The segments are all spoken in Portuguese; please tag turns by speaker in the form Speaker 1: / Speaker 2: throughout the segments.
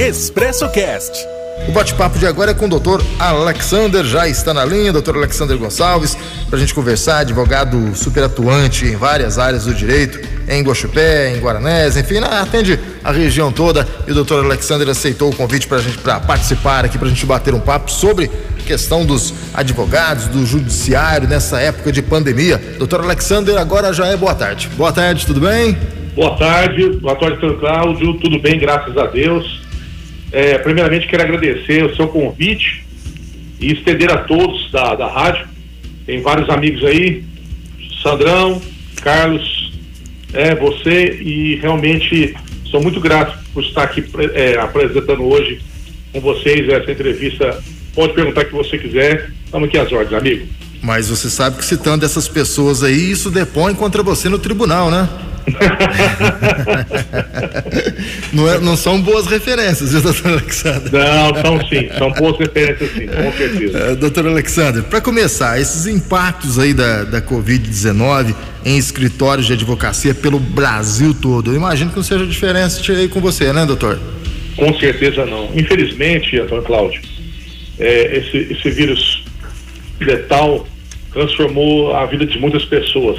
Speaker 1: Expresso Cast.
Speaker 2: O bate-papo de agora é com o doutor Alexander, já está na linha, doutor Alexander Gonçalves, para a gente conversar, advogado super atuante em várias áreas do direito, em Guaxupé, em Guaranés, enfim, atende a região toda. E o doutor Alexander aceitou o convite para a gente para participar aqui, para a gente bater um papo sobre a questão dos advogados, do judiciário nessa época de pandemia. Doutor Alexander, agora já é boa tarde. Boa tarde, tudo bem?
Speaker 3: Boa tarde, boa tarde, doutor Cláudio, tudo bem, graças a Deus. É, primeiramente, quero agradecer o seu convite e estender a todos da, da rádio. Tem vários amigos aí, Sandrão, Carlos, é, você, e realmente sou muito grato por estar aqui é, apresentando hoje com vocês essa entrevista. Pode perguntar o que você quiser, estamos aqui às ordens, amigo.
Speaker 2: Mas você sabe que citando essas pessoas aí, isso depõe contra você no tribunal, né? não, é, não são boas referências, viu, doutor Alexandre?
Speaker 3: Não, são sim, são boas referências sim, com certeza.
Speaker 2: Uh, doutor Alexandre, para começar, esses impactos aí da, da Covid-19 em escritórios de advocacia pelo Brasil todo, eu imagino que não seja diferente aí com você, né, doutor?
Speaker 3: Com certeza não. Infelizmente, doutor Cláudio, é, esse, esse vírus letal transformou a vida de muitas pessoas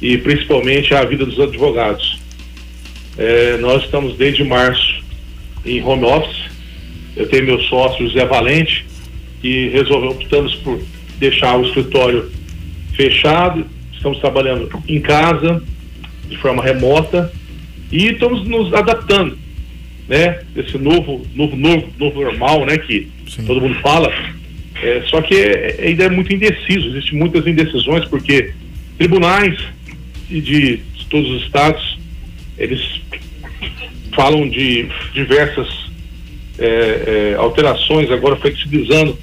Speaker 3: e principalmente a vida dos advogados. É, nós estamos desde março em home office. Eu tenho meu sócio José Valente, que resolveu, optamos por deixar o escritório fechado. Estamos trabalhando em casa, de forma remota, e estamos nos adaptando, né? Esse novo, novo, novo, novo normal, né? Que Sim. todo mundo fala. É, só que é, ainda é muito indeciso, existem muitas indecisões, porque tribunais de, de todos os estados, eles falam de diversas é, é, alterações, agora flexibilizando,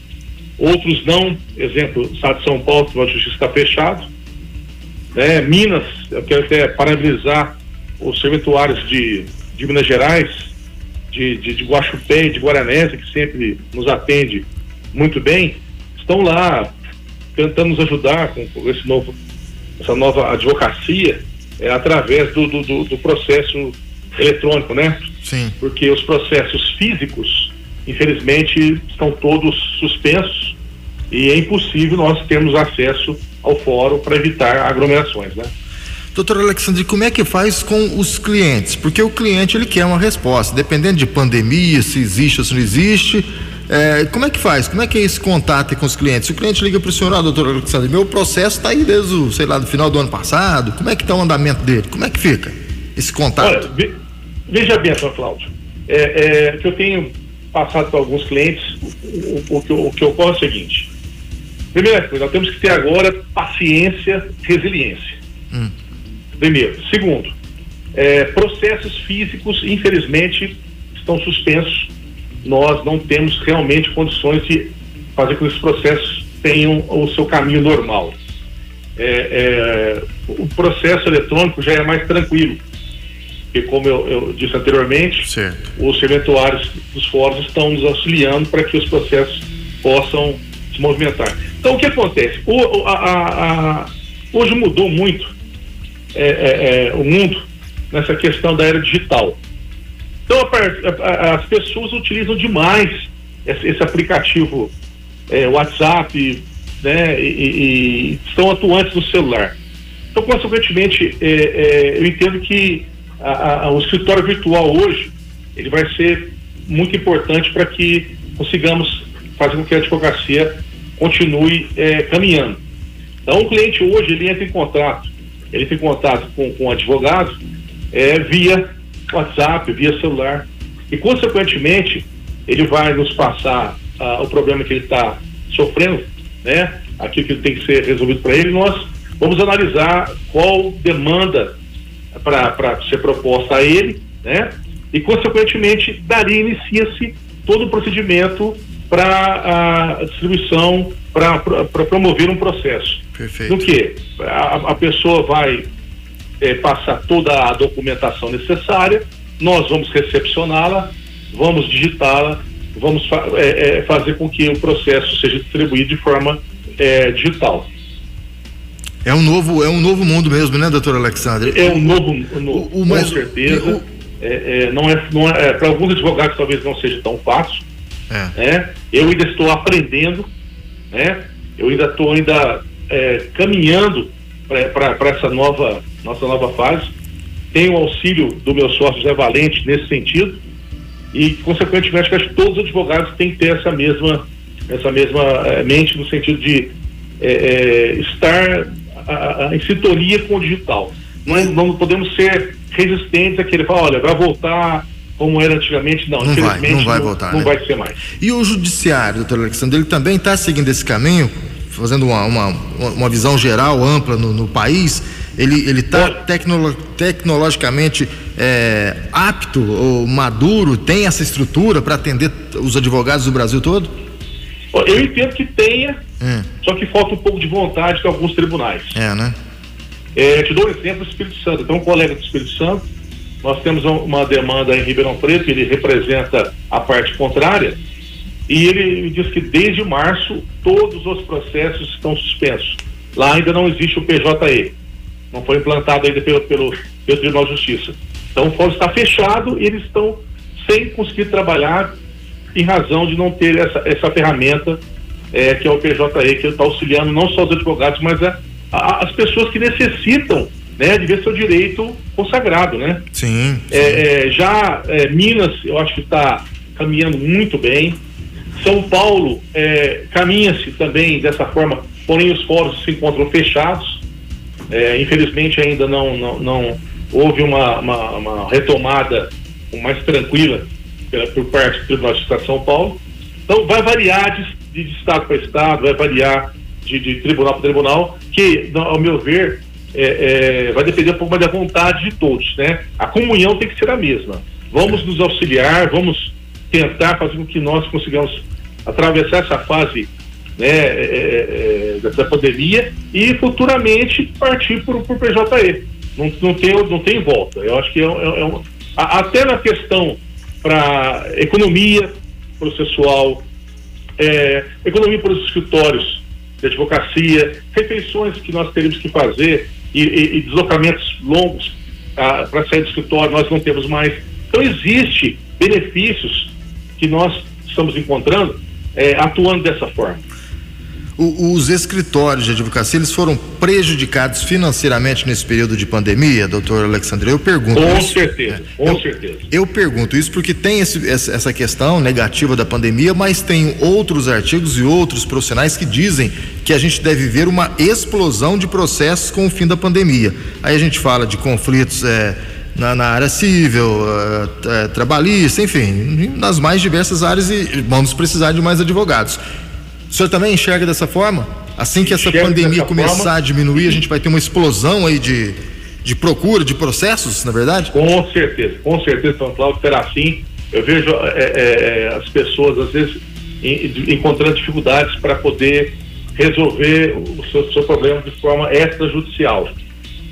Speaker 3: outros não. Exemplo, estado de São Paulo, a justiça está fechado. Né? Minas, eu quero até parabenizar os serventuários de, de Minas Gerais, de, de, de Guaxupé de Guaranese, que sempre nos atende muito bem, estão lá tentando nos ajudar com, com esse novo essa nova advocacia é através do, do, do, processo eletrônico, né?
Speaker 2: Sim.
Speaker 3: Porque os processos físicos, infelizmente, estão todos suspensos e é impossível nós termos acesso ao fórum para evitar aglomerações, né?
Speaker 2: Doutor Alexandre, como é que faz com os clientes? Porque o cliente ele quer uma resposta, dependendo de pandemia, se existe ou se não existe, é, como é que faz? Como é que é esse contato com os clientes? Se o cliente liga para o senhor, ah, doutor Alexandre, meu processo está aí desde o, sei lá, do final do ano passado, como é que está o andamento dele? Como é que fica esse contato?
Speaker 3: Olha, veja bem, Sr. Cláudio, é, é, que eu tenho passado para alguns clientes, o, o, o, o que ocorre é o seguinte, primeira coisa, nós temos que ter agora paciência, resiliência. Hum. Primeiro. Segundo, é, processos físicos, infelizmente, estão suspensos nós não temos realmente condições de fazer com que esses processos tenham o seu caminho normal. É, é, o processo eletrônico já é mais tranquilo, porque como eu, eu disse anteriormente,
Speaker 2: certo.
Speaker 3: os serventuários dos fóruns estão nos auxiliando para que os processos possam se movimentar. Então o que acontece? O, a, a, a, hoje mudou muito é, é, é o mundo nessa questão da era digital. Então, as pessoas utilizam demais esse, aplicativo é, WhatsApp, né, e, e, estão atuantes no celular. Então, consequentemente, é, é, eu entendo que a, a, o escritório virtual hoje ele vai ser muito importante para que consigamos fazer com que a advocacia continue é, caminhando. Então, o cliente hoje ele entra em contato, ele entra em contato com, com o advogado é, via WhatsApp, via celular. E, consequentemente, ele vai nos passar uh, o problema que ele está sofrendo, né? Aquilo que tem que ser resolvido para ele. Nós vamos analisar qual demanda para ser proposta a ele, né? E, consequentemente, dali inicia-se todo o procedimento para a distribuição, para promover um processo.
Speaker 2: Perfeito.
Speaker 3: No que a, a pessoa vai é, passar toda a documentação necessária, nós vamos recepcioná-la, vamos digitá-la, vamos fa é, é, fazer com que o processo seja distribuído de forma é, digital.
Speaker 2: É um novo, é um novo mundo mesmo, né, doutor Alexandre?
Speaker 3: É um novo, um novo o, o, com certeza.
Speaker 2: O,
Speaker 3: é, é, não é, não é para alguns advogados talvez não seja tão fácil. É. Né? Eu ainda estou aprendendo, né? Eu ainda estou ainda é, caminhando para essa nova nossa nova fase. Tenho o auxílio do meu sócio Zé Valente nesse sentido e consequentemente acho que todos os advogados têm que ter essa mesma essa mesma é, mente no sentido de é, é, estar a, a, em sintonia com o digital. Não, não podemos ser resistentes àquele falar, olha, vai voltar como era antigamente, não.
Speaker 2: Não vai, não vai voltar.
Speaker 3: Não
Speaker 2: né?
Speaker 3: vai ser mais.
Speaker 2: E o judiciário, doutor Alexandre, ele também está seguindo esse caminho, fazendo uma, uma, uma visão geral, ampla no, no país. Ele está tecnolo, tecnologicamente é, apto ou maduro, tem essa estrutura para atender os advogados do Brasil todo?
Speaker 3: Eu entendo que tenha, hum. só que falta um pouco de vontade de alguns tribunais.
Speaker 2: É, né?
Speaker 3: É, te dou um exemplo do Espírito Santo. Tem um colega do Espírito Santo, nós temos uma demanda em Ribeirão Preto, ele representa a parte contrária, e ele diz que desde março todos os processos estão suspensos. Lá ainda não existe o PJE, não foi implantado ainda pelo, pelo, pelo Tribunal de Justiça. Então o fórum está fechado e eles estão sem conseguir trabalhar em razão de não ter essa, essa ferramenta é, que é o PJE, que está auxiliando não só os advogados, mas a, a, as pessoas que necessitam né, de ver seu direito consagrado, né?
Speaker 2: Sim. sim.
Speaker 3: É, é, já é, Minas, eu acho que está caminhando muito bem. São Paulo é, caminha-se também dessa forma, porém os fóruns se encontram fechados. É, infelizmente ainda não, não, não houve uma, uma, uma, retomada mais tranquila por parte do Tribunal de Justiça de São Paulo. Então vai variar de, de estado para estado, vai variar de, de tribunal para tribunal, que, ao meu ver, é, é, vai depender um pouco mais da vontade de todos, né? A comunhão tem que ser a mesma. Vamos nos auxiliar, vamos tentar fazer com que nós consigamos atravessar essa fase né, é, é, é dessa pandemia e futuramente partir por, por PJE. Não, não, tem, não tem volta. Eu acho que é, é, é um, até na questão para economia processual, economia para os escritórios de advocacia, refeições que nós teríamos que fazer e, e, e deslocamentos longos ah, para sair do escritório, nós não temos mais. Então, existe benefícios que nós estamos encontrando é, atuando dessa forma.
Speaker 2: O, os escritórios de advocacia eles foram prejudicados financeiramente nesse período de pandemia, doutor Alexandre? Eu pergunto.
Speaker 3: Com isso, certeza, com
Speaker 2: eu,
Speaker 3: certeza.
Speaker 2: Eu pergunto isso porque tem esse, essa questão negativa da pandemia, mas tem outros artigos e outros profissionais que dizem que a gente deve ver uma explosão de processos com o fim da pandemia. Aí a gente fala de conflitos. É, na, na, área civil, uh, trabalhista, enfim, nas mais diversas áreas e vamos precisar de mais advogados. O senhor também enxerga dessa forma? Assim que essa pandemia começar forma, a diminuir, a gente vai ter uma explosão aí de, de procura, de processos, na verdade?
Speaker 3: Com certeza, com certeza, São Cláudio, será assim. Eu vejo é, é, é as pessoas, às vezes, encontrando dificuldades para poder resolver o seu, seu problema de forma extrajudicial.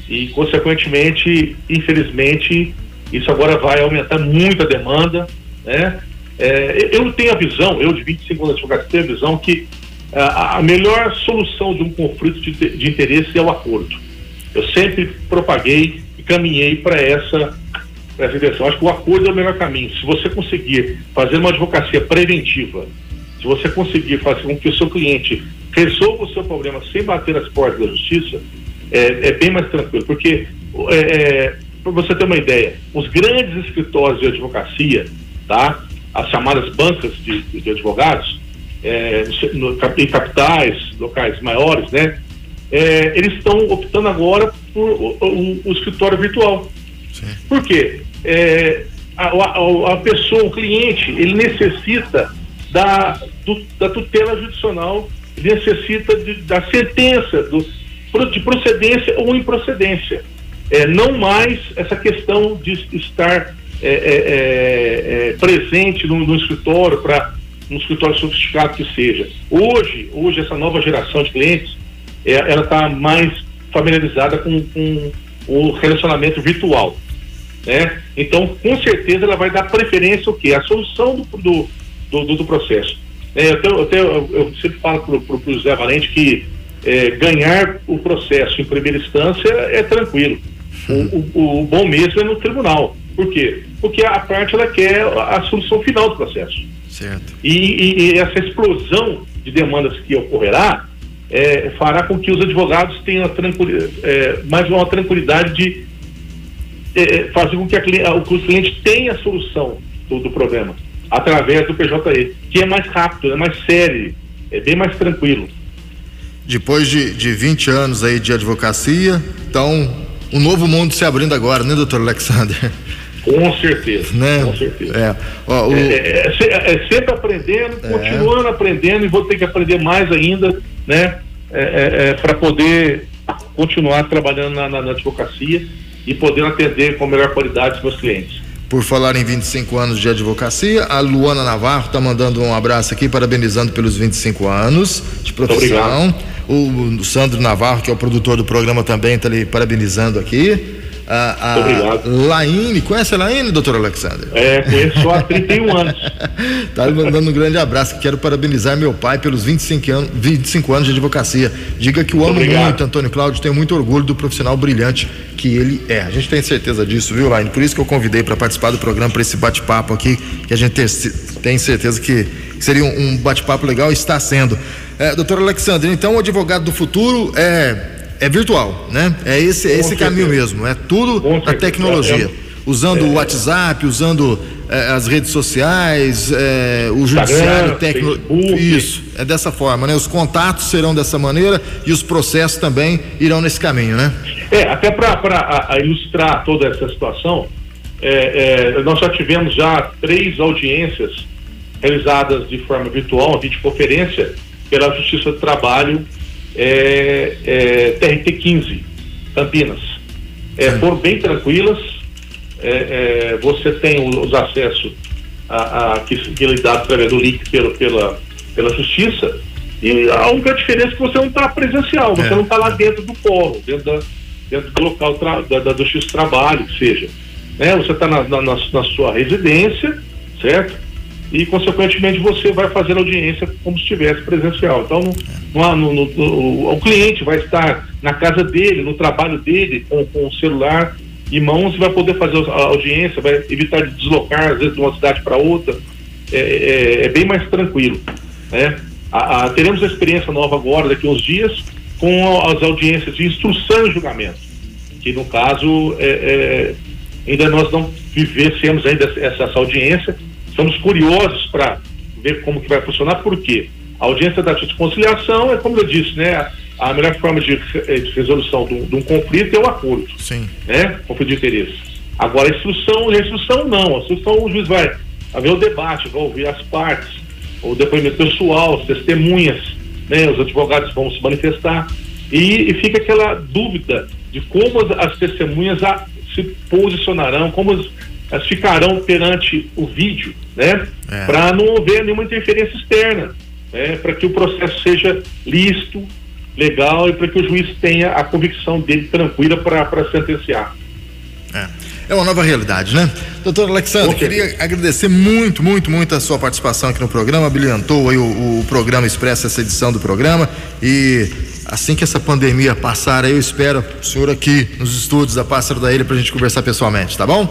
Speaker 3: E, consequentemente, infelizmente, isso agora vai aumentar muito a demanda, né? É, eu tenho a visão, eu de 25 anos de advogado, tenho a visão que a, a melhor solução de um conflito de, de, interesse é o acordo. Eu sempre propaguei e caminhei para essa, essa direção. Acho que o acordo é o melhor caminho. Se você conseguir fazer uma advocacia preventiva, se você conseguir fazer com que o seu cliente resolva o seu problema sem bater as portas da justiça, é, é bem mais tranquilo. Porque, é, é para você ter uma ideia, os grandes escritórios de advocacia, tá? As chamadas bancas de, de advogados, é, no, em capitais, locais maiores, né? É, eles estão optando agora por o, o, o escritório virtual. Sim. Por quê? É, a, a, a, pessoa, o cliente, ele necessita da, do, da tutela judicial, necessita de, da sentença, do, de procedência ou improcedência. É, não mais essa questão de estar é, é, é, é, presente no, no escritório para um escritório sofisticado que seja. Hoje, hoje essa nova geração de clientes, é, ela está mais familiarizada com, com, o relacionamento virtual, né? Então, com certeza, ela vai dar preferência ao quê? A solução do, do, do, do processo. É, eu, tenho, eu, tenho, eu, sempre falo para o José Valente que é, ganhar o processo em primeira instância é tranquilo. O, o, o bom mesmo é no tribunal. Por quê? Porque a parte ela quer a solução final do processo.
Speaker 2: Certo.
Speaker 3: E, e, e essa explosão de demandas que ocorrerá é, fará com que os advogados tenham é, mais uma tranquilidade de é, é fazer com que a, o cliente tenha a solução do, do, problema através do PJE, que é mais rápido, é mais sério, é bem mais tranquilo.
Speaker 2: Depois de, de 20 anos aí de advocacia, então um novo mundo se abrindo agora, né, doutor Alexander?
Speaker 3: Com certeza, né? com certeza. É. Ó, o... é, é, é, é sempre aprendendo, é. continuando aprendendo e vou ter que aprender mais ainda, né? É, para poder continuar trabalhando na, na, na, advocacia e poder atender com melhor qualidade os meus clientes.
Speaker 2: Por falar em 25 anos de advocacia, a Luana Navarro está mandando um abraço aqui, parabenizando pelos 25 anos de profissão. O, o Sandro Navarro, que é o produtor do programa, também está lhe parabenizando aqui. A, a Obrigado. Laine, conhece a Laine, doutor Alexander?
Speaker 3: É, conheço há 31 anos.
Speaker 2: tá mandando um grande abraço. Quero parabenizar meu pai pelos 25 anos, 25 anos de advocacia. Diga que o amo Obrigado. muito, Antônio Cláudio. Tenho muito orgulho do profissional brilhante que ele é. A gente tem certeza disso, viu, Laine? Por isso que eu convidei para participar do programa, para esse bate-papo aqui, que a gente tem certeza que seria um, bate-papo legal e está sendo. É, doutor Alexandre, então o advogado do futuro é é virtual, né? É esse, é esse caminho mesmo, é tudo a tecnologia. É, usando o WhatsApp, usando é, as redes sociais, é, o judiciário técnico. Isso, é dessa forma, né? Os contatos serão dessa maneira e os processos também irão nesse caminho, né?
Speaker 3: É, até para ilustrar toda essa situação, é, é, nós já tivemos já três audiências realizadas de forma virtual, videoconferência, pela Justiça do Trabalho é, é, TRT 15, Campinas. É, foram bem tranquilas, é, é, você tem os acessos a, a, que, que é dado através do link pelo, pela, pela justiça, e a única diferença é que você não está presencial, você é. não está lá dentro do fórum, dentro, da, dentro do local tra, da, da, do X trabalho, que seja. Né? Você está na, na, na, sua residência, certo? E, consequentemente, você vai fazer audiência como se estivesse presencial. Então, no, no, no, no, o cliente vai estar na casa dele, no trabalho dele, com, com o celular em mãos e vai poder fazer a audiência, vai evitar de deslocar, às vezes, de uma cidade para outra. É, é, é, bem mais tranquilo. Né? A, a, teremos a experiência nova agora, daqui a uns dias, com as audiências de instrução e julgamento, que, no caso, é, é ainda nós não vivenciamos ainda essa, essa audiência, Estamos curiosos para ver como que vai funcionar, porque a audiência da justiça de conciliação é, como eu disse, né, a melhor forma de, eh, de resolução de um, de um, conflito é o acordo.
Speaker 2: Sim.
Speaker 3: Né? Conflito de interesse. Agora, a instrução, a instrução não. A instrução, o juiz vai haver o debate, vai ouvir as partes, o depoimento pessoal, as testemunhas, né? os advogados vão se manifestar. E, e fica aquela dúvida de como as, as testemunhas a, se posicionarão, como as, elas ficarão perante o vídeo, né? É. Para não haver nenhuma interferência externa, né? Para que o processo seja lícito, legal e para que o juiz tenha a convicção dele tranquila para sentenciar.
Speaker 2: É. É uma nova realidade, né? Doutor Alexandre, queria agradecer muito, muito, muito a sua participação aqui no programa, brilhantou aí o, o programa Expressa, essa edição do programa e assim que essa pandemia passar eu espero o senhor aqui nos estúdios da Pássaro da Ilha para a gente conversar pessoalmente, tá bom?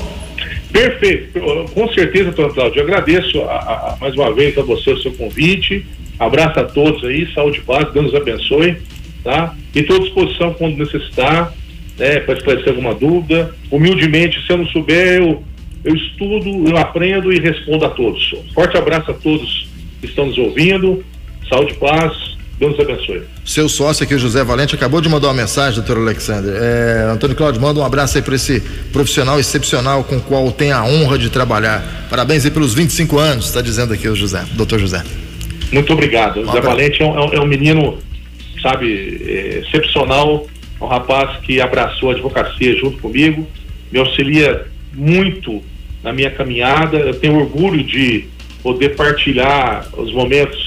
Speaker 3: Perfeito, com certeza, Cláudio. Eu agradeço a, a, mais uma vez a você o seu convite. Abraço a todos aí, saúde e paz, Deus nos abençoe, tá? E estou à disposição quando necessitar, né, para esclarecer alguma dúvida. Humildemente, se eu não souber, eu, eu estudo, eu aprendo e respondo a todos. Forte abraço a todos que estão nos ouvindo. Saúde e paz. Deus abençoe.
Speaker 2: Seu sócio aqui, o José Valente, acabou de mandar uma mensagem, doutor Alexander. É, Antônio Cláudio, manda um abraço aí para esse profissional excepcional com o qual tem a honra de trabalhar. Parabéns aí pelos 25 anos, está dizendo aqui o José, doutor José.
Speaker 3: Muito obrigado. José Valente é um, é um, menino, sabe, é, excepcional, um rapaz que abraçou a advocacia junto comigo, me auxilia muito na minha caminhada. Eu tenho orgulho de poder partilhar os momentos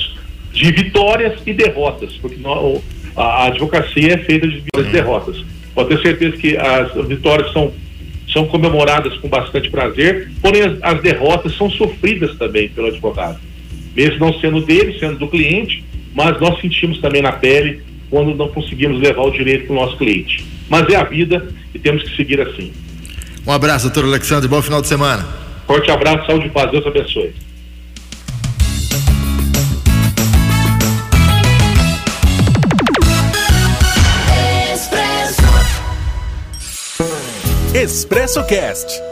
Speaker 3: de vitórias e derrotas, porque nós, a, advocacia é feita de vitórias e derrotas. Pode ter certeza que as vitórias são, são comemoradas com bastante prazer, porém as, as derrotas são sofridas também pelo advogado. Mesmo não sendo dele, sendo do cliente, mas nós sentimos também na pele quando não conseguimos levar o direito para o nosso cliente. Mas é a vida e temos que seguir assim.
Speaker 2: Um abraço, doutor Alexandre. Bom final de semana.
Speaker 3: Forte abraço, saúde e paz. Deus abençoe.
Speaker 1: Expresso Cast